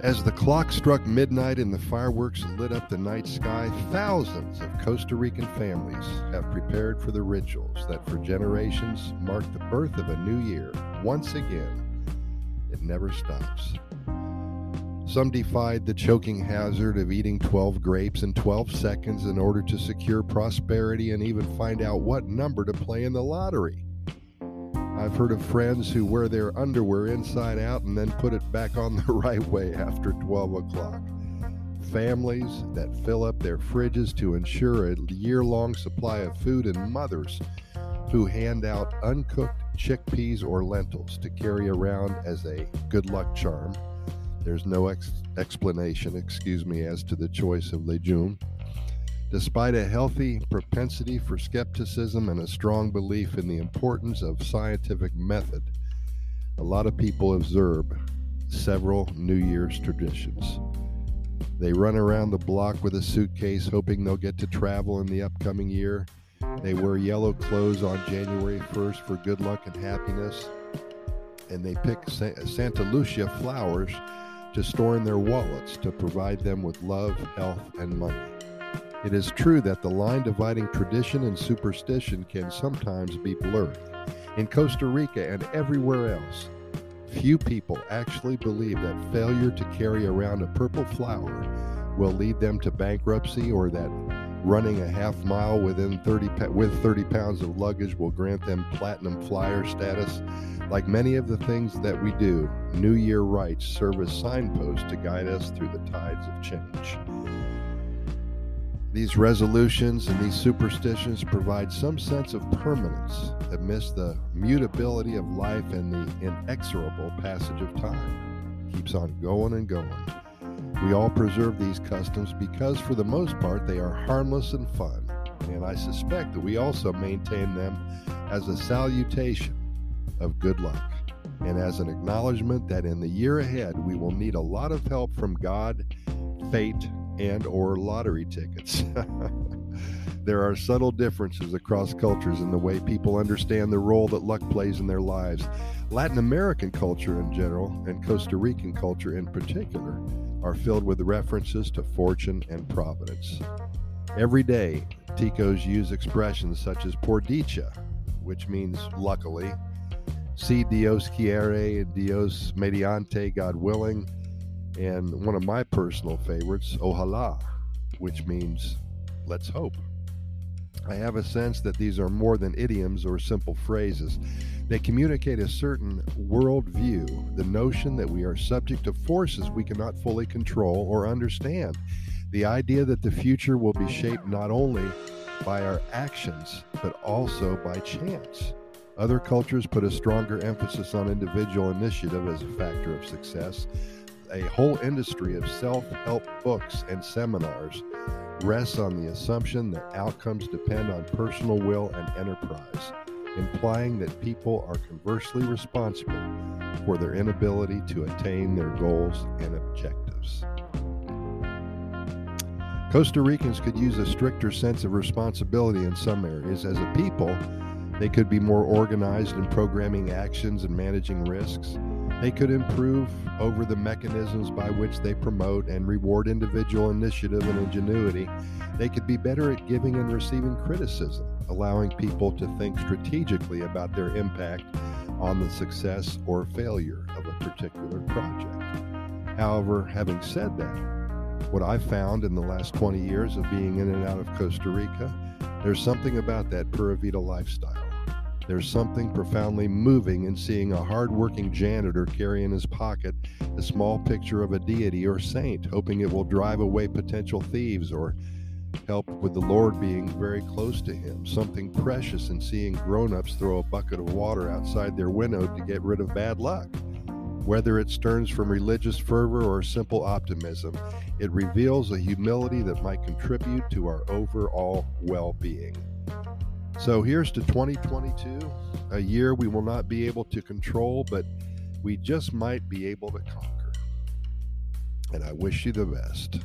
As the clock struck midnight and the fireworks lit up the night sky, thousands of Costa Rican families have prepared for the rituals that for generations mark the birth of a new year. Once again, it never stops. Some defied the choking hazard of eating 12 grapes in 12 seconds in order to secure prosperity and even find out what number to play in the lottery. I've heard of friends who wear their underwear inside out and then put it back on the right way after 12 o'clock. Families that fill up their fridges to ensure a year long supply of food, and mothers who hand out uncooked chickpeas or lentils to carry around as a good luck charm. There's no ex- explanation, excuse me, as to the choice of legume. Despite a healthy propensity for skepticism and a strong belief in the importance of scientific method, a lot of people observe several New Year's traditions. They run around the block with a suitcase hoping they'll get to travel in the upcoming year. They wear yellow clothes on January 1st for good luck and happiness. And they pick Santa Lucia flowers to store in their wallets to provide them with love, health, and money. It is true that the line dividing tradition and superstition can sometimes be blurred. In Costa Rica and everywhere else, few people actually believe that failure to carry around a purple flower will lead them to bankruptcy or that running a half mile within 30 with 30 pounds of luggage will grant them platinum flyer status. Like many of the things that we do, New Year rites serve as signposts to guide us through the tides of change. These resolutions and these superstitions provide some sense of permanence amidst the mutability of life and the inexorable passage of time. Keeps on going and going. We all preserve these customs because, for the most part, they are harmless and fun, and I suspect that we also maintain them as a salutation of good luck and as an acknowledgement that in the year ahead we will need a lot of help from God, fate, and or lottery tickets. there are subtle differences across cultures in the way people understand the role that luck plays in their lives. Latin American culture in general and Costa Rican culture in particular are filled with references to fortune and providence. Every day, Ticos use expressions such as por dicha, which means luckily, si Dios quiere, Dios mediante, God willing, and one of my personal favorites, Ojalá, which means let's hope. I have a sense that these are more than idioms or simple phrases. They communicate a certain worldview, the notion that we are subject to forces we cannot fully control or understand, the idea that the future will be shaped not only by our actions, but also by chance. Other cultures put a stronger emphasis on individual initiative as a factor of success a whole industry of self help books and seminars rests on the assumption that outcomes depend on personal will and enterprise, implying that people are conversely responsible for their inability to attain their goals and objectives. Costa Ricans could use a stricter sense of responsibility in some areas. As a people, they could be more organized in programming actions and managing risks. They could improve over the mechanisms by which they promote and reward individual initiative and ingenuity. They could be better at giving and receiving criticism, allowing people to think strategically about their impact on the success or failure of a particular project. However, having said that, what I've found in the last 20 years of being in and out of Costa Rica, there's something about that Pura Vida lifestyle there's something profoundly moving in seeing a hard-working janitor carry in his pocket a small picture of a deity or saint, hoping it will drive away potential thieves or help with the Lord being very close to him. Something precious in seeing grown-ups throw a bucket of water outside their window to get rid of bad luck. Whether it stems from religious fervor or simple optimism, it reveals a humility that might contribute to our overall well being. So here's to 2022, a year we will not be able to control, but we just might be able to conquer. And I wish you the best.